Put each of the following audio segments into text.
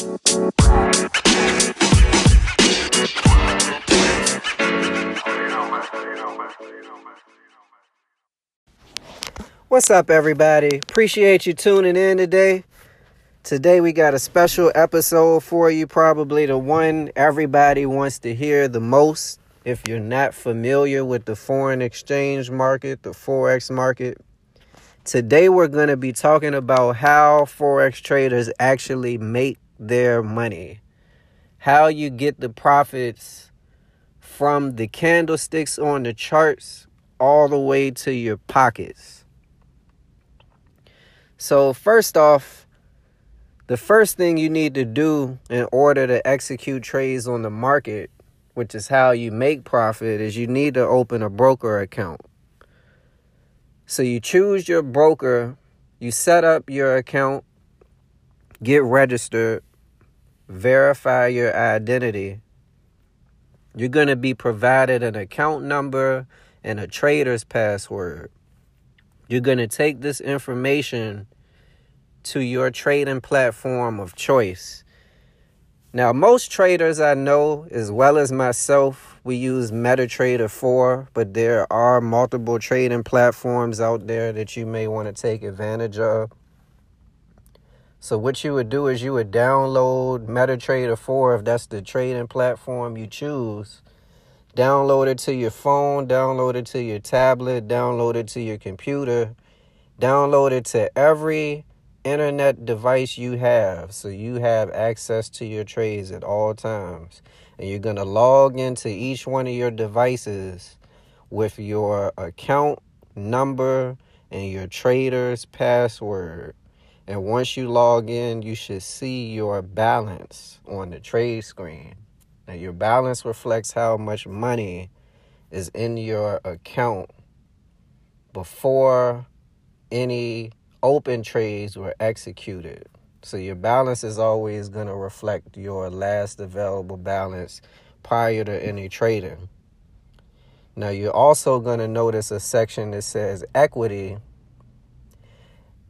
What's up, everybody? Appreciate you tuning in today. Today, we got a special episode for you, probably the one everybody wants to hear the most. If you're not familiar with the foreign exchange market, the Forex market, today we're going to be talking about how Forex traders actually make their money, how you get the profits from the candlesticks on the charts all the way to your pockets. So, first off, the first thing you need to do in order to execute trades on the market, which is how you make profit, is you need to open a broker account. So, you choose your broker, you set up your account, get registered, verify your identity. You're going to be provided an account number and a trader's password. You're going to take this information to your trading platform of choice. Now, most traders I know, as well as myself, we use MetaTrader 4, but there are multiple trading platforms out there that you may want to take advantage of. So, what you would do is you would download MetaTrader 4 if that's the trading platform you choose Download it to your phone, download it to your tablet, download it to your computer, download it to every internet device you have so you have access to your trades at all times. And you're going to log into each one of your devices with your account number and your trader's password. And once you log in, you should see your balance on the trade screen. Now, your balance reflects how much money is in your account before any open trades were executed. So your balance is always going to reflect your last available balance prior to any trading. Now you're also going to notice a section that says equity.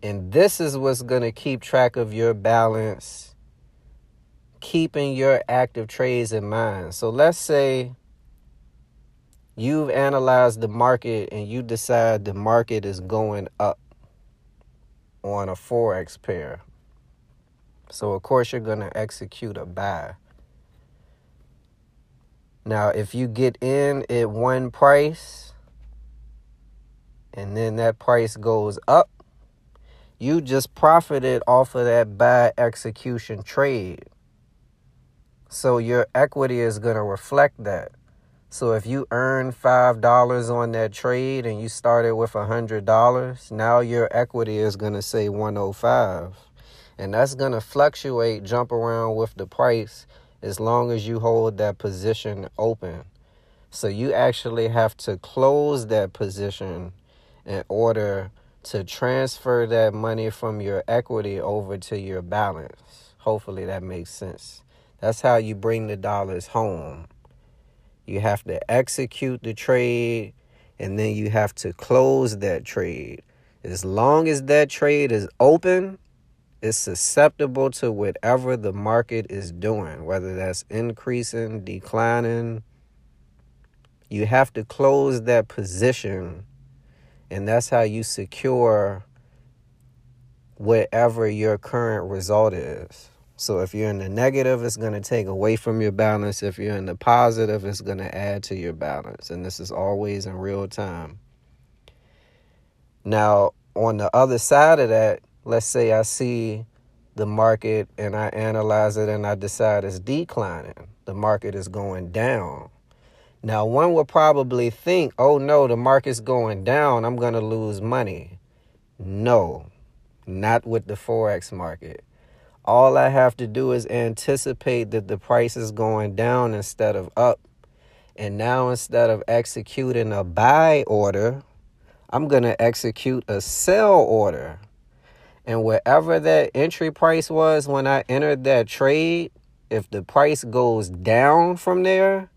And this is what's going to keep track of your balance keeping your active trades in mind. So let's say you've analyzed the market and you decide the market is going up on a forex pair. So of course you're going to execute a buy. Now, if you get in at one price and then that price goes up, you just profited off of that bad execution trade. So your equity is going to reflect that. So if you earn $5 on that trade and you started with $100, now your equity is going to say 105. And that's going to fluctuate, jump around with the price as long as you hold that position open. So you actually have to close that position in order to transfer that money from your equity over to your balance. Hopefully that makes sense. That's how you bring the dollars home. You have to execute the trade and then you have to close that trade. As long as that trade is open, it's susceptible to whatever the market is doing, whether that's increasing, declining. You have to close that position, and that's how you secure whatever your current result is. So if you're in the negative, it's going to take away from your balance. If you're in the positive, it's going to add to your balance. And this is always in real time. Now, on the other side of that, let's say I see the market and I analyze it and I decide it's declining. The market is going down. Now, one would probably think, oh no, the market's going down. I'm going to lose money. No, not with the Forex market. All I have to do is anticipate that the price is going down instead of up. And now instead of executing a buy order, I'm going to execute a sell order. And wherever that entry price was when I entered that trade, if the price goes down from there,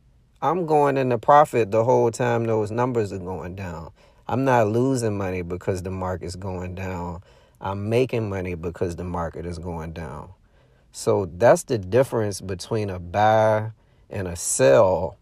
I'm going into profit the whole time those numbers are going down. I'm not losing money because the market's going down. I'm making money because the market is going down. So that's the difference between a buy and a sell.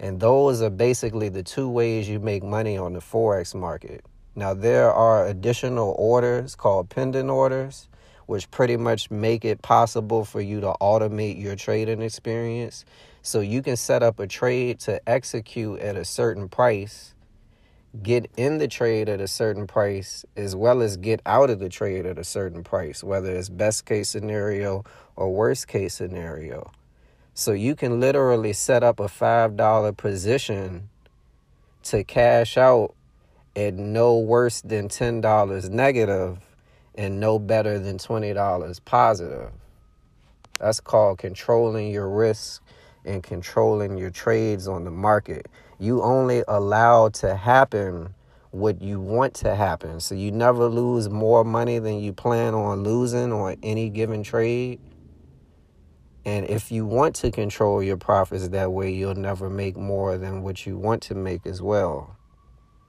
And those are basically the two ways you make money on the Forex market. Now, there are additional orders called pending orders, which pretty much make it possible for you to automate your trading experience. So you can set up a trade to execute at a certain price, get in the trade at a certain price, as well as get out of the trade at a certain price, whether it's best case scenario or worst case scenario. So you can literally set up a $5 position to cash out at no worse than $10 negative and no better than $20 positive. That's called controlling your risk and controlling your trades on the market. You only allow to happen what you want to happen. So you never lose more money than you plan on losing on any given trade. And if you want to control your profits that way, you'll never make more than what you want to make as well.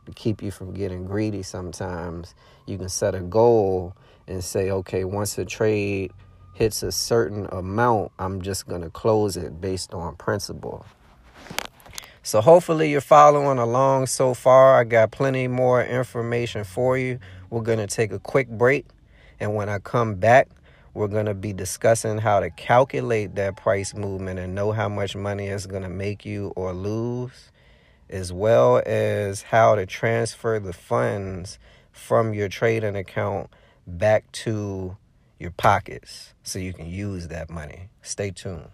To keep you from getting greedy sometimes, you can set a goal and say, okay, once a trade hits a certain amount, I'm just going to close it based on principle. So hopefully you're following along so far. I got plenty more information for you. We're going to take a quick break. And when I come back, we're going to be discussing how to calculate that price movement and know how much money it's going to make you or lose, as well as how to transfer the funds from your trading account back to your pockets so you can use that money. Stay tuned.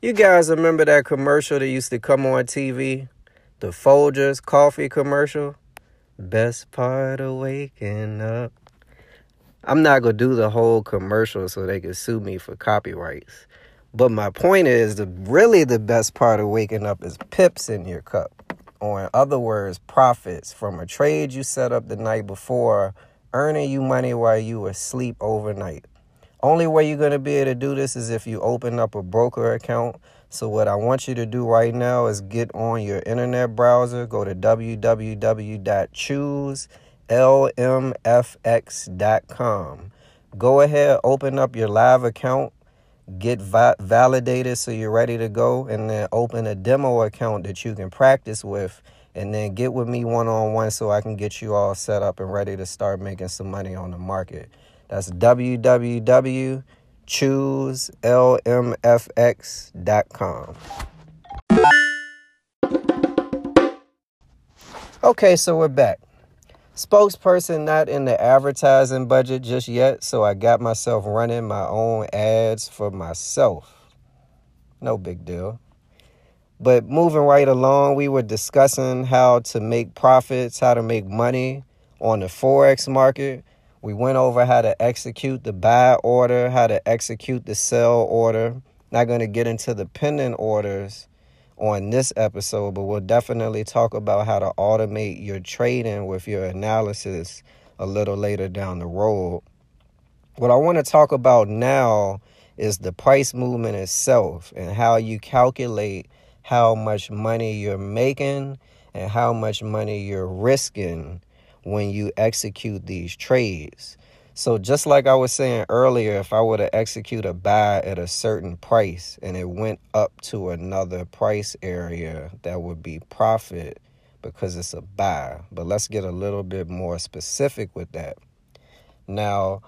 You guys remember that commercial that used to come on TV? The Folgers coffee commercial? Best part of waking up. I'm not going to do the whole commercial so they can sue me for copyrights. But my point is, the really the best part of waking up is pips in your cup. Or in other words, profits from a trade you set up the night before, earning you money while you were asleep overnight. Only way you're going to be able to do this is if you open up a broker account so what I want you to do right now is get on your internet browser, go to www.chooselmfx.com. Go ahead, open up your live account, get va- validated so you're ready to go, and then open a demo account that you can practice with, and then get with me one on one so I can get you all set up and ready to start making some money on the market. That's www.chooselmfx.com. Okay, so we're back. Spokesperson not in the advertising budget just yet, so I got myself running my own ads for myself. No big deal. But moving right along, we were discussing how to make profits, how to make money on the Forex market. We went over how to execute the buy order, how to execute the sell order. Not going to get into the pending orders on this episode, but we'll definitely talk about how to automate your trading with your analysis a little later down the road. What I want to talk about now is the price movement itself and how you calculate how much money you're making and how much money you're risking when you execute these trades. So just like I was saying earlier, if I were to execute a buy at a certain price and it went up to another price area, that would be profit because it's a buy. But let's get a little bit more specific with that. Now,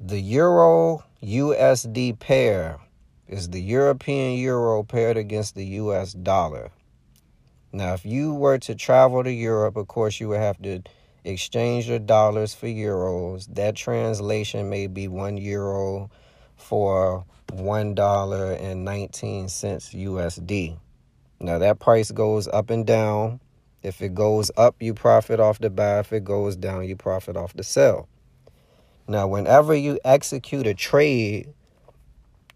the euro USD pair is the European euro paired against the US dollar. Now, if you were to travel to Europe, of course, you would have to exchange your dollars for euros. That translation may be one euro for one dollar and nineteen cents USD. Now that price goes up and down. If it goes up, you profit off the buy. If it goes down, you profit off the sell. Now, whenever you execute a trade,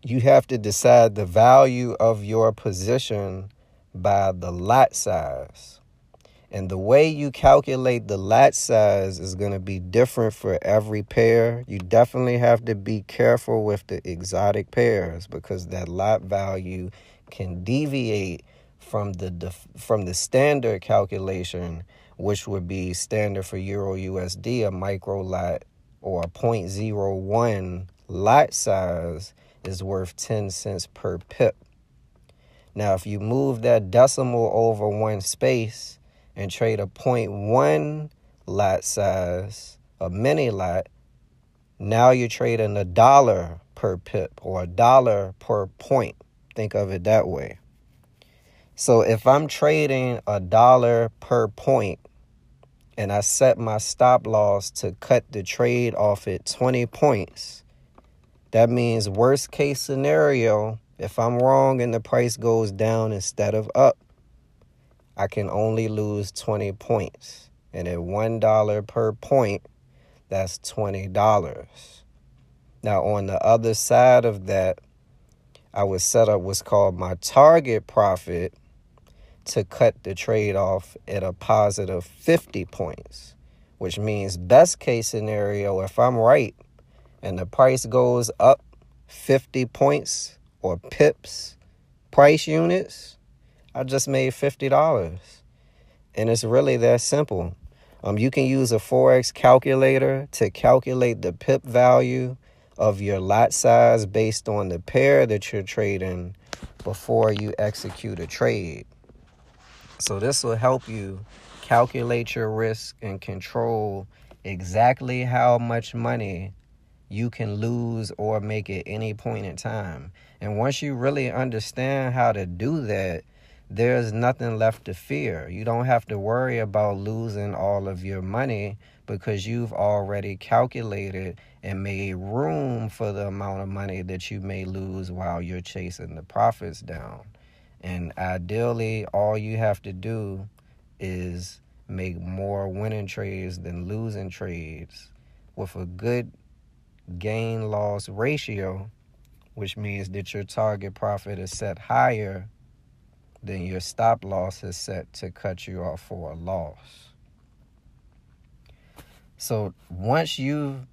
you have to decide the value of your position by the lot size. And the way you calculate the lot size is going to be different for every pair. You definitely have to be careful with the exotic pairs because that lot value can deviate from the from the standard calculation which would be standard for Euro USD, a micro lot or a 0.01 lot size is worth 10 cents per pip. Now, if you move that decimal over one space and trade a 0.1 lot size, a mini lot, now you're trading a dollar per pip or a dollar per point. Think of it that way. So if I'm trading a dollar per point and I set my stop loss to cut the trade off at 20 points, that means worst case scenario, if I'm wrong and the price goes down instead of up, I can only lose 20 points. And at $1 per point, that's $20. Now, on the other side of that, I would set up what's called my target profit to cut the trade off at a positive 50 points, which means best case scenario, if I'm right and the price goes up 50 points or pips, price units, I just made $50. And it's really that simple. Um, you can use a Forex calculator to calculate the pip value of your lot size based on the pair that you're trading before you execute a trade. So this will help you calculate your risk and control exactly how much money you can lose or make at any point in time. And once you really understand how to do that, there's nothing left to fear. You don't have to worry about losing all of your money because you've already calculated and made room for the amount of money that you may lose while you're chasing the profits down. And ideally, all you have to do is make more winning trades than losing trades with a good gain loss ratio, which means that your target profit is set higher than your stop loss is set to cut you off for a loss. So once you've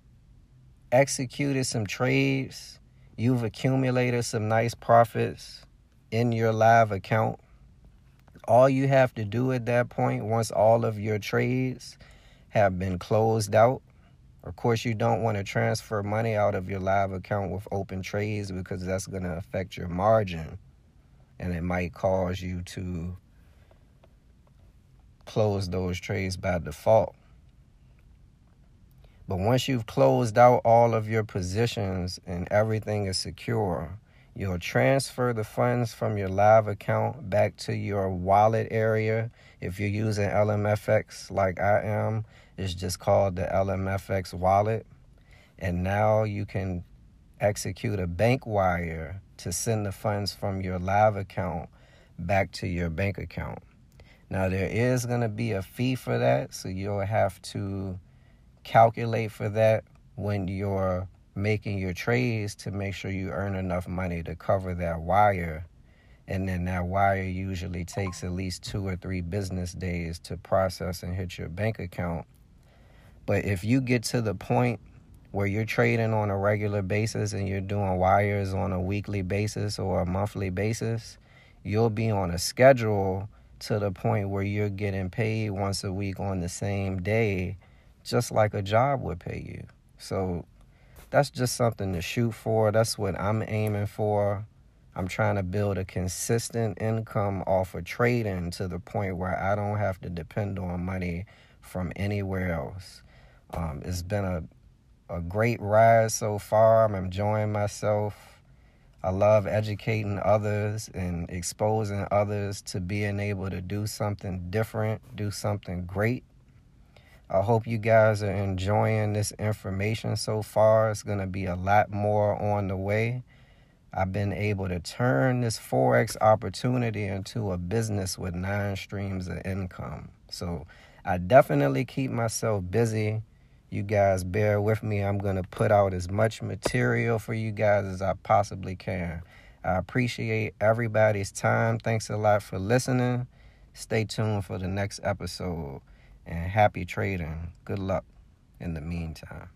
executed some trades, you've accumulated some nice profits in your live account. All you have to do at that point, once all of your trades have been closed out, of course, you don't want to transfer money out of your live account with open trades because that's going to affect your margin and it might cause you to close those trades by default. But once you've closed out all of your positions and everything is secure, You'll transfer the funds from your live account back to your wallet area. If you're using LMFX like I am, it's just called the LMFX wallet. And now you can execute a bank wire to send the funds from your live account back to your bank account. Now, there is going to be a fee for that, so you'll have to calculate for that when you're making your trades to make sure you earn enough money to cover that wire. And then that wire usually takes at least two or three business days to process and hit your bank account. But if you get to the point where you're trading on a regular basis and you're doing wires on a weekly basis or a monthly basis, you'll be on a schedule to the point where you're getting paid once a week on the same day, just like a job would pay you. So that's just something to shoot for. That's what I'm aiming for. I'm trying to build a consistent income off of trading to the point where I don't have to depend on money from anywhere else. Um, it's been a a great ride so far. I'm enjoying myself. I love educating others and exposing others to being able to do something different, do something great. I hope you guys are enjoying this information so far. It's going to be a lot more on the way. I've been able to turn this Forex opportunity into a business with nine streams of income. So I definitely keep myself busy. You guys bear with me. I'm going to put out as much material for you guys as I possibly can. I appreciate everybody's time. Thanks a lot for listening. Stay tuned for the next episode and happy trading. Good luck in the meantime.